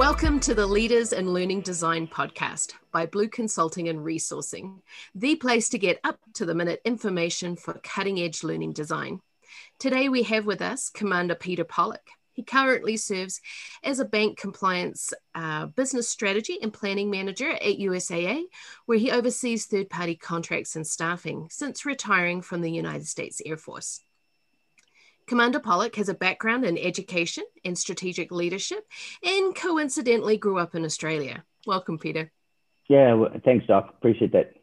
Welcome to the Leaders in Learning Design podcast by Blue Consulting and Resourcing, the place to get up to the minute information for cutting edge learning design. Today we have with us Commander Peter Pollock. He currently serves as a bank compliance uh, business strategy and planning manager at USAA, where he oversees third party contracts and staffing since retiring from the United States Air Force. Commander Pollock has a background in education and strategic leadership and coincidentally grew up in Australia. Welcome, Peter. Yeah, well, thanks, Doc. Appreciate that.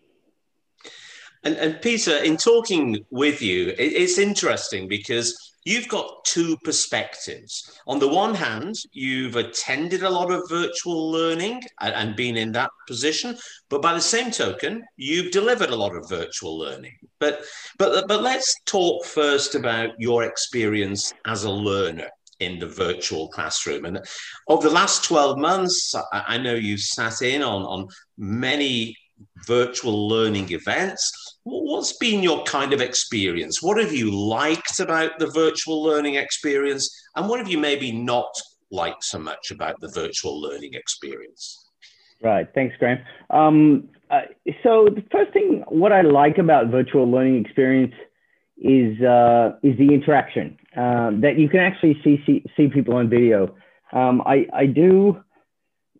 And, and Peter, in talking with you, it, it's interesting because you've got two perspectives. On the one hand, you've attended a lot of virtual learning and, and, been in that position, but by the same token, you've delivered a lot of virtual learning. But but but let's talk first about your experience as a learner in the virtual classroom. And over the last 12 months, I, I know you've sat in on, on many virtual learning events. What's been your kind of experience? What have you liked about the virtual learning experience? And what have you maybe not liked so much about the virtual learning experience? Right. Thanks, Graham. Um, uh, so the first thing, what I like about virtual learning experience is uh, is the interaction uh, that you can actually see see, see people on video. Um, I I do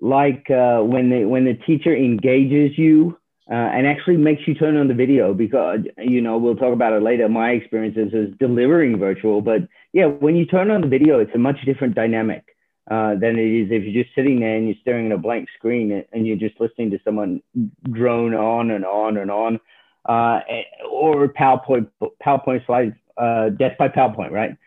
like uh, when the when the teacher engages you uh, and actually makes you turn on the video because you know we'll talk about it later. My experiences is delivering virtual but yeah when you turn on the video it's a much different dynamic uh, than it is if you're just sitting there and you're staring at a blank screen and you're just listening to someone drone on and on and on uh, or PowerPoint PowerPoint slides uh, death by PowerPoint right?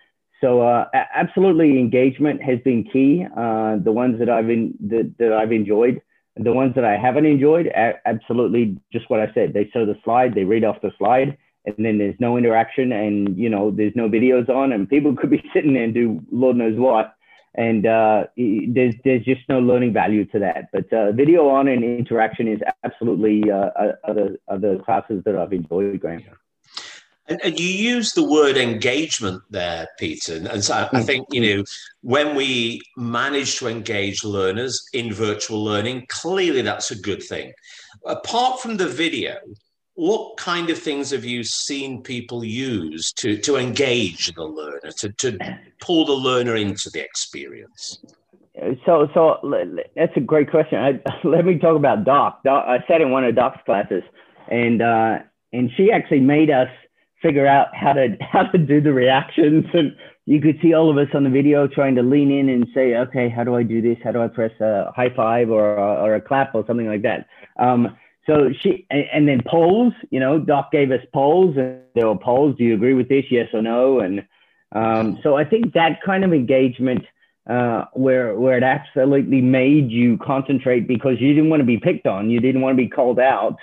So uh, absolutely engagement has been key uh, the ones that I've in, that, that I've enjoyed the ones that I haven't enjoyed, absolutely just what I said. They show the slide, they read off the slide, and then there's no interaction, and you know there's no videos on, and people could be sitting there and do Lord knows what, and uh, there's there's just no learning value to that. But uh, video on and interaction is absolutely uh, other other classes that I've enjoyed, Graham. And, and, you use the word engagement there, Peter. And so I hmm. think, you know, when we manage to engage learners in virtual learning, clearly that's a good thing. Apart from the video, what kind of things have you seen people use to, to engage the learner, to, to pull the learner into the experience? So, so that's a great question. I, let me talk about Doc. Doc. I sat in one of Doc's classes, and uh, and she actually made us figure out how to how to do the reactions. And you could see all of us on the video trying to lean in and say okay how do i do this? How do i press a high five or a, or a clap or something like that? Um, so she and then polls you know doc gave us polls and there were polls. Do you agree with this? Yes or no? And um, so i think that kind of engagement uh, where where it absolutely made you concentrate because you didn't want to be picked on. You didn't want to be called out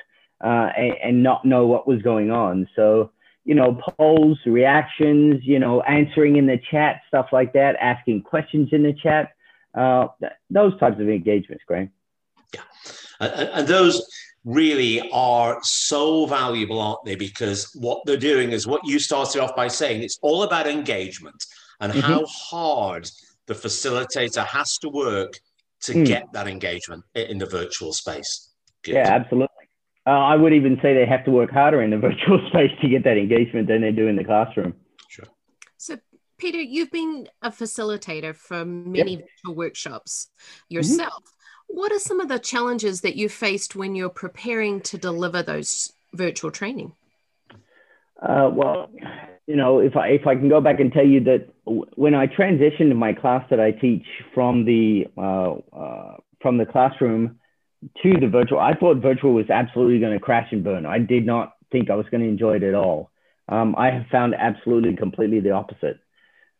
uh, and, and not know what was going on. So you know, polls, reactions, you know, answering in the chat, stuff like that, asking questions in the chat, uh, those types of engagements, Graham. Yeah. And, and those really are so valuable, aren't they? Because what they're doing is what you started off by saying it's all about engagement and mm-hmm. how hard the facilitator has to work to mm. get that engagement in the virtual space. Beautiful. Yeah, absolutely. Uh, I would even say they have to work harder in the virtual space to get that engagement than they do in the classroom. Sure. So, Peter, you've been a facilitator for many yep. virtual workshops yourself. Mm-hmm. What are some of the challenges that you faced when you're preparing to deliver those virtual training? Uh, well, you know, if I if I can go back and tell you that when I transitioned my class that I teach from the uh, uh from the classroom to the virtual. I thought virtual was absolutely going to crash and burn. I did not think I was going to enjoy it at all. Um, I have found absolutely completely the opposite.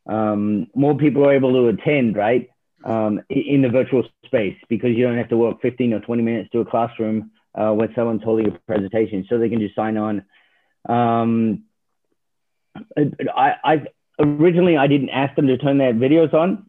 Um, more people are able to attend, right, um, in the virtual space because you don't have to walk 15 or 20 minutes to a classroom uh, when someone's holding a presentation, so they can just sign on. Um, I, I originally I didn't ask them to turn their videos on.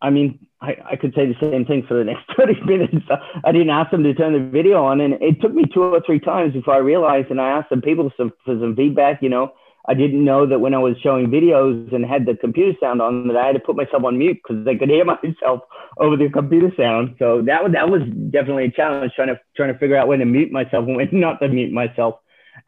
I mean, I, I could say the same thing for the next 30 minutes. I didn't ask them to turn the video on, and it took me two or three times before I realized. And I asked some people some, for some feedback. You know, I didn't know that when I was showing videos and had the computer sound on that I had to put myself on mute because they could hear myself over the computer sound. So that was that was definitely a challenge trying to trying to figure out when to mute myself and when not to mute myself.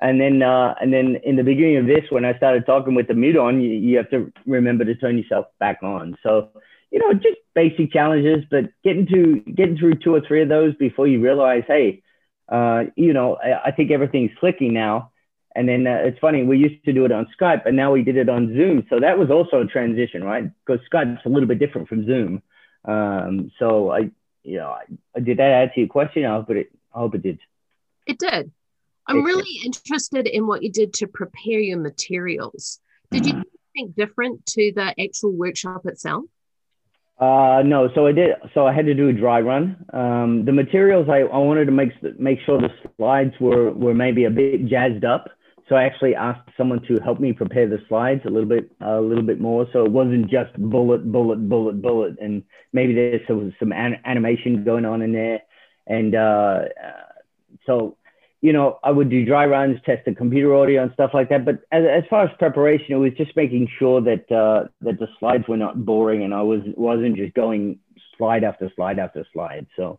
And then uh, and then in the beginning of this, when I started talking with the mute on, you, you have to remember to turn yourself back on. So you know, just basic challenges, but getting to getting through two or three of those before you realize, hey, uh, you know, I, I think everything's clicking now and then uh, it's funny, we used to do it on Skype, and now we did it on Zoom. So that was also a transition, right? Because Skype's a little bit different from Zoom. Um, so I, you know, I, did that answer your question? I hope it, I hope it did. It did. I'm really interested in what you did to prepare your materials. Did you think different to the actual workshop itself? Uh, no, so I did. So I had to do a dry run. Um, the materials I, I wanted to make make sure the slides were were maybe a bit jazzed up. So I actually asked someone to help me prepare the slides a little bit, a little bit more. So it wasn't just bullet, bullet, bullet, bullet, and maybe there's some, some an- animation going on in there. And uh, so, you know, I would do dry runs, test the computer audio and stuff like that. But as, as far as preparation, it was just making sure that uh, that the slides were not boring, and I was wasn't just going slide after slide after slide. So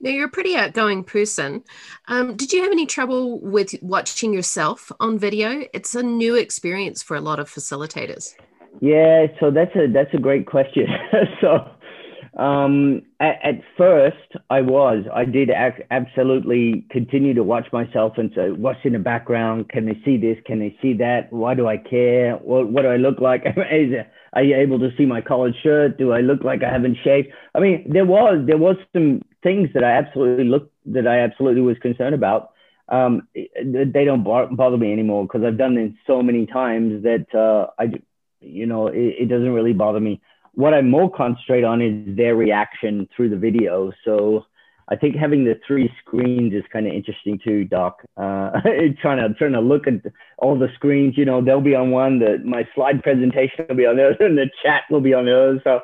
now, you're a pretty outgoing person. Um, did you have any trouble with watching yourself on video? It's a new experience for a lot of facilitators. Yeah, so that's a that's a great question. so, um, at, at, first, I was I did ac- absolutely continue to watch myself and say, "What's in the background? Can they see this? Can they see that? Why do I care? What what do I look like? Are you able to see my collared shirt? Do I look like I haven't shaved? I mean, there was there was some things that I absolutely looked that I absolutely was concerned about. Um, they don't bother me anymore because I've done it so many times that uh, I, you know, it, it doesn't really bother me. What I more concentrate on is their reaction through the video. So I think having the three screens is kind of interesting too, Doc. Uh, trying to trying to look at all the screens. You know, they'll be on one. The my slide presentation will be on the other, and the chat will be on the other. So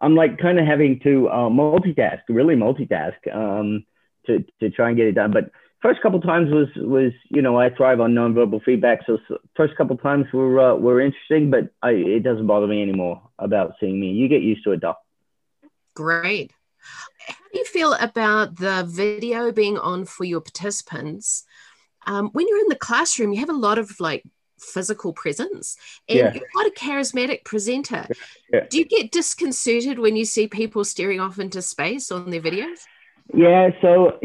I'm like kind of having to uh, multitask, really multitask, um, to to try and get it done. But first couple times was was you know I thrive on nonverbal feedback. So first couple times were uh, were interesting, but I, it doesn't bother me anymore about seeing me. You get used to it, Doc. Great. How do you feel about the video being on for your participants? Um, when you're in the classroom, you have a lot of like physical presence and yeah. you're quite a charismatic presenter. Yeah. Do you get disconcerted when you see people staring off into space on their videos? Yeah, so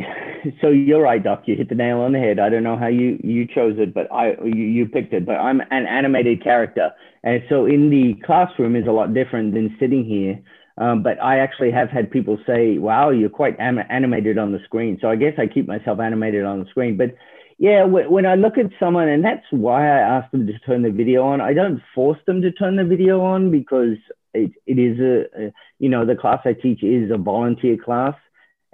so you're right, Doc. You hit the nail on the head. I don't know how you you chose it, but I you, you picked it. But I'm an animated character, and so in the classroom is a lot different than sitting here. Um, but I actually have had people say, wow, you're quite am- animated on the screen. So I guess I keep myself animated on the screen. But yeah, w- when I look at someone, and that's why I ask them to turn the video on, I don't force them to turn the video on because it, it is a, a you know, the class I teach is a volunteer class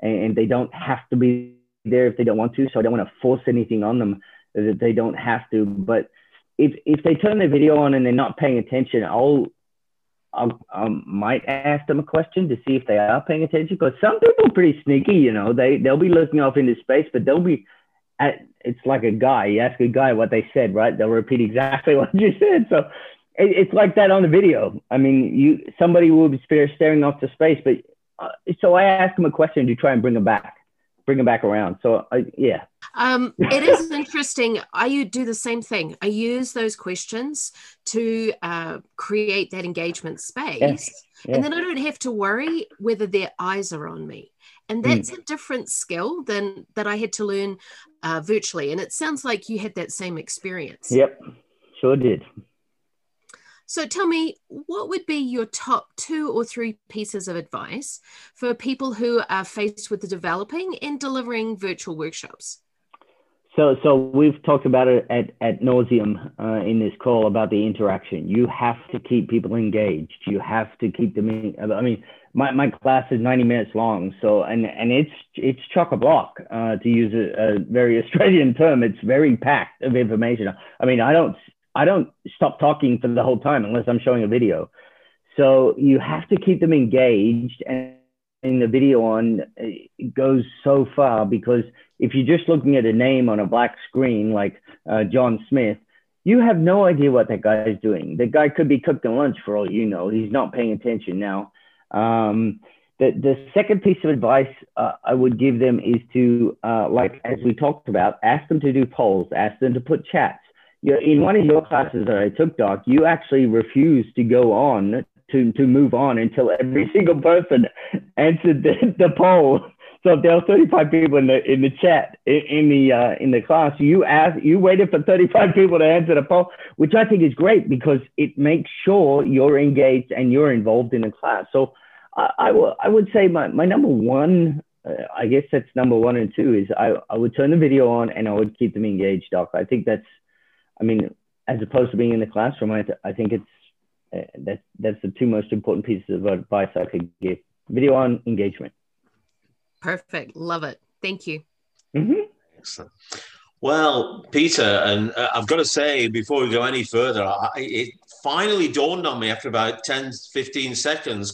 and they don't have to be there if they don't want to. So I don't want to force anything on them that they don't have to. But if, if they turn the video on and they're not paying attention, I'll I, I might ask them a question to see if they are paying attention. Because some people are pretty sneaky, you know. They they'll be looking off into space, but they'll be at. It's like a guy. You ask a guy what they said, right? They'll repeat exactly what you said. So it, it's like that on the video. I mean, you somebody will be staring off to space, but uh, so I ask them a question to try and bring them back bring them back around. So I, yeah. Um, it is interesting. I do the same thing. I use those questions to uh, create that engagement space, and then I don't have to worry whether their eyes are on me. And that's mm. a different skill than that I had to learn uh, virtually. And it sounds like you had that same experience. Yep, sure did. So tell me, what would be your top two or three pieces of advice for people who are faced with developing and delivering virtual workshops? So, so we've talked about it at, at nauseum uh, in this call about the interaction. You have to keep people engaged. You have to keep them. In, I mean, my, my class is 90 minutes long. So, and, and it's, it's chock a block, uh, to use a, a very Australian term. It's very packed of information. I mean, I don't I don't stop talking for the whole time unless I'm showing a video. So you have to keep them engaged and the video on it goes so far because if you're just looking at a name on a black screen like uh, John Smith, you have no idea what that guy is doing. The guy could be cooking lunch for all you know. He's not paying attention now. Um, the, the second piece of advice uh, I would give them is to, uh, like as we talked about, ask them to do polls, ask them to put chats. You in one of your classes that I took, Doc, you actually refused to go on to, to move on until every single person answered the, the poll. So if there were 35 people in the in the chat in, in the uh, in the class, you asked you waited for 35 people to answer the poll, which I think is great because it makes sure you're engaged and you're involved in the class. So I, I, w- I would say my, my number one, uh, I guess that's number one and two is I, I would turn the video on and I would keep them engaged, Doc. I think that's, I mean, as opposed to being in the classroom, I, th- I think it's, uh, that's, that's the two most important pieces of advice I could give. Video on engagement. Perfect. Love it. Thank you. Mm-hmm. Excellent. Well, Peter, and uh, I've got to say, before we go any further, I, it finally dawned on me after about 10, 15 seconds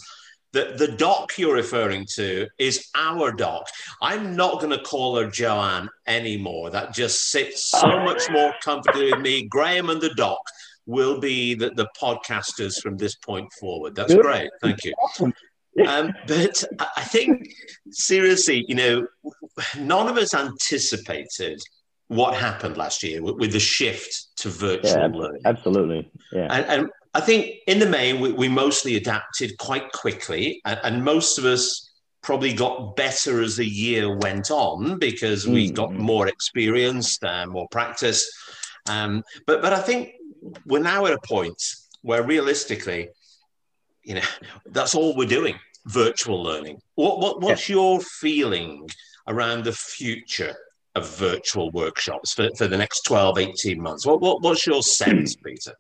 that the doc you're referring to is our doc. I'm not going to call her Joanne anymore. That just sits so oh. much more comfortably with me. Graham and the doc will be the, the podcasters from this point forward. That's great. Thank you. Um, but I think, seriously, you know, none of us anticipated what happened last year with, with the shift to virtual yeah, learning. Absolutely. Yeah. And, and, I think in the main, we, we mostly adapted quite quickly. And, and, most of us probably got better as the year went on because we mm-hmm. got more experience, uh, more practice. Um, but, but I think we're now at a point where realistically, you know, that's all we're doing virtual learning. What, what, what's yeah. your feeling around the future of virtual workshops for, for the next 12, 18 months? What, what, what's your sense, Peter?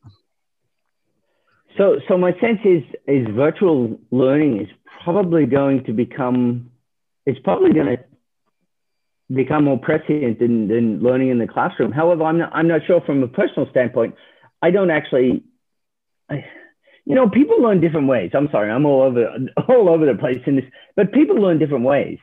So, so my sense is, is virtual learning is probably going to become, it's probably going to become more prescient than, than learning in the classroom. However, I'm not, I'm not sure from a personal standpoint. I don't actually, I, you know, people learn different ways. I'm sorry, I'm all over all over the place in this, but people learn different ways.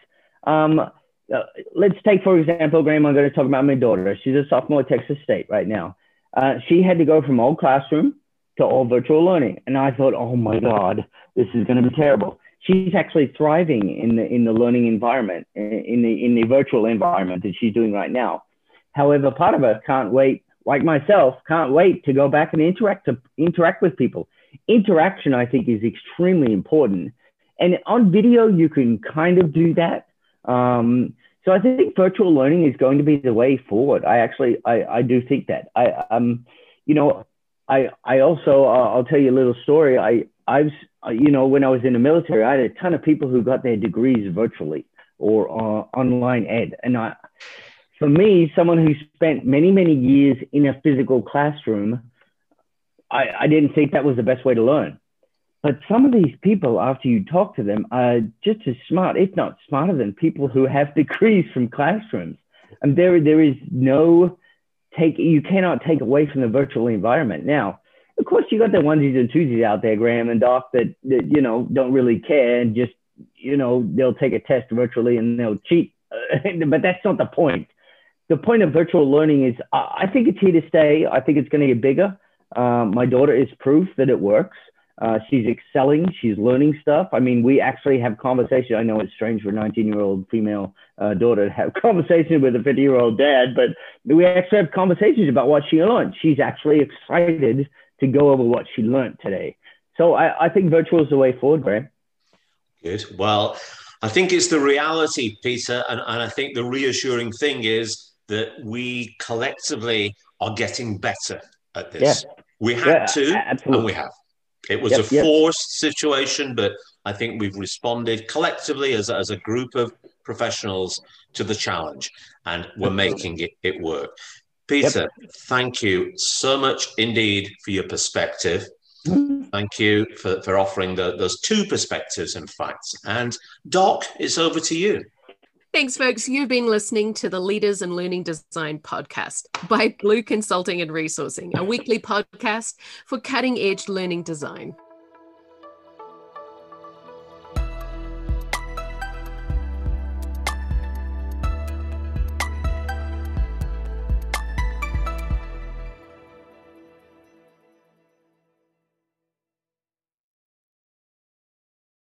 Um, uh, let's take for example, Graham. I'm going to talk about my daughter. She's a sophomore at Texas State right now. Uh, she had to go from old classroom to all virtual learning, and I thought, oh my God, this is going to be terrible. She's actually thriving in the in the learning environment, in the in the virtual environment that she's doing right now. However, part of her can't wait, like myself, can't wait to go back and interact to interact with people interaction, I think, is extremely important. And on video, you can kind of do that. Um, so I think virtual learning is going to be the way forward. I actually, I, I do think that. I, um, you know, I, I also, uh, I'll tell you a little story. I, I was, uh, you know, when I was in the military, I had a ton of people who got their degrees virtually or uh, online ed. And I, for me, someone who spent many, many years in a physical classroom, I, I didn't think that was the best way to learn. But some of these people, after you talk to them, are just as smart, if not smarter than people who have degrees from classrooms. And there, there is no take, you cannot take away from the virtual environment. Now, of course, you got the onesies and twosies out there, Graham and Doc, that, that you know don't really care and just you know they'll take a test virtually and they'll cheat. but that's not the point. The point of virtual learning is, I think it's here to stay. I think it's going to get bigger. Um, my daughter is proof that it works. Uh, she's excelling. She's learning stuff. I mean, we actually have conversations. I know it's strange for a 19 year old female uh, daughter to have conversations with a 50 year old dad, but we actually have conversations about what she learned. She's actually excited to go over what she learned today. So I, I think virtual is the way forward, Graham. Good. Well, I think it's the reality, Peter. And, and I think the reassuring thing is that we collectively are getting better at this. Yeah. We had yeah, to, absolutely. and we have. It was yep, a forced yep. situation, but I think we've responded collectively as, as a group of professionals to the challenge, and we're making it, it work. Peter, yep. thank you so much indeed for your perspective. Mm-hmm. Thank you for, for offering the, those two perspectives and facts. And Doc, it's over to you. Thanks, folks. You've been listening to the Leaders in Learning Design podcast by Blue Consulting and Resourcing, a weekly podcast for cutting edge learning design.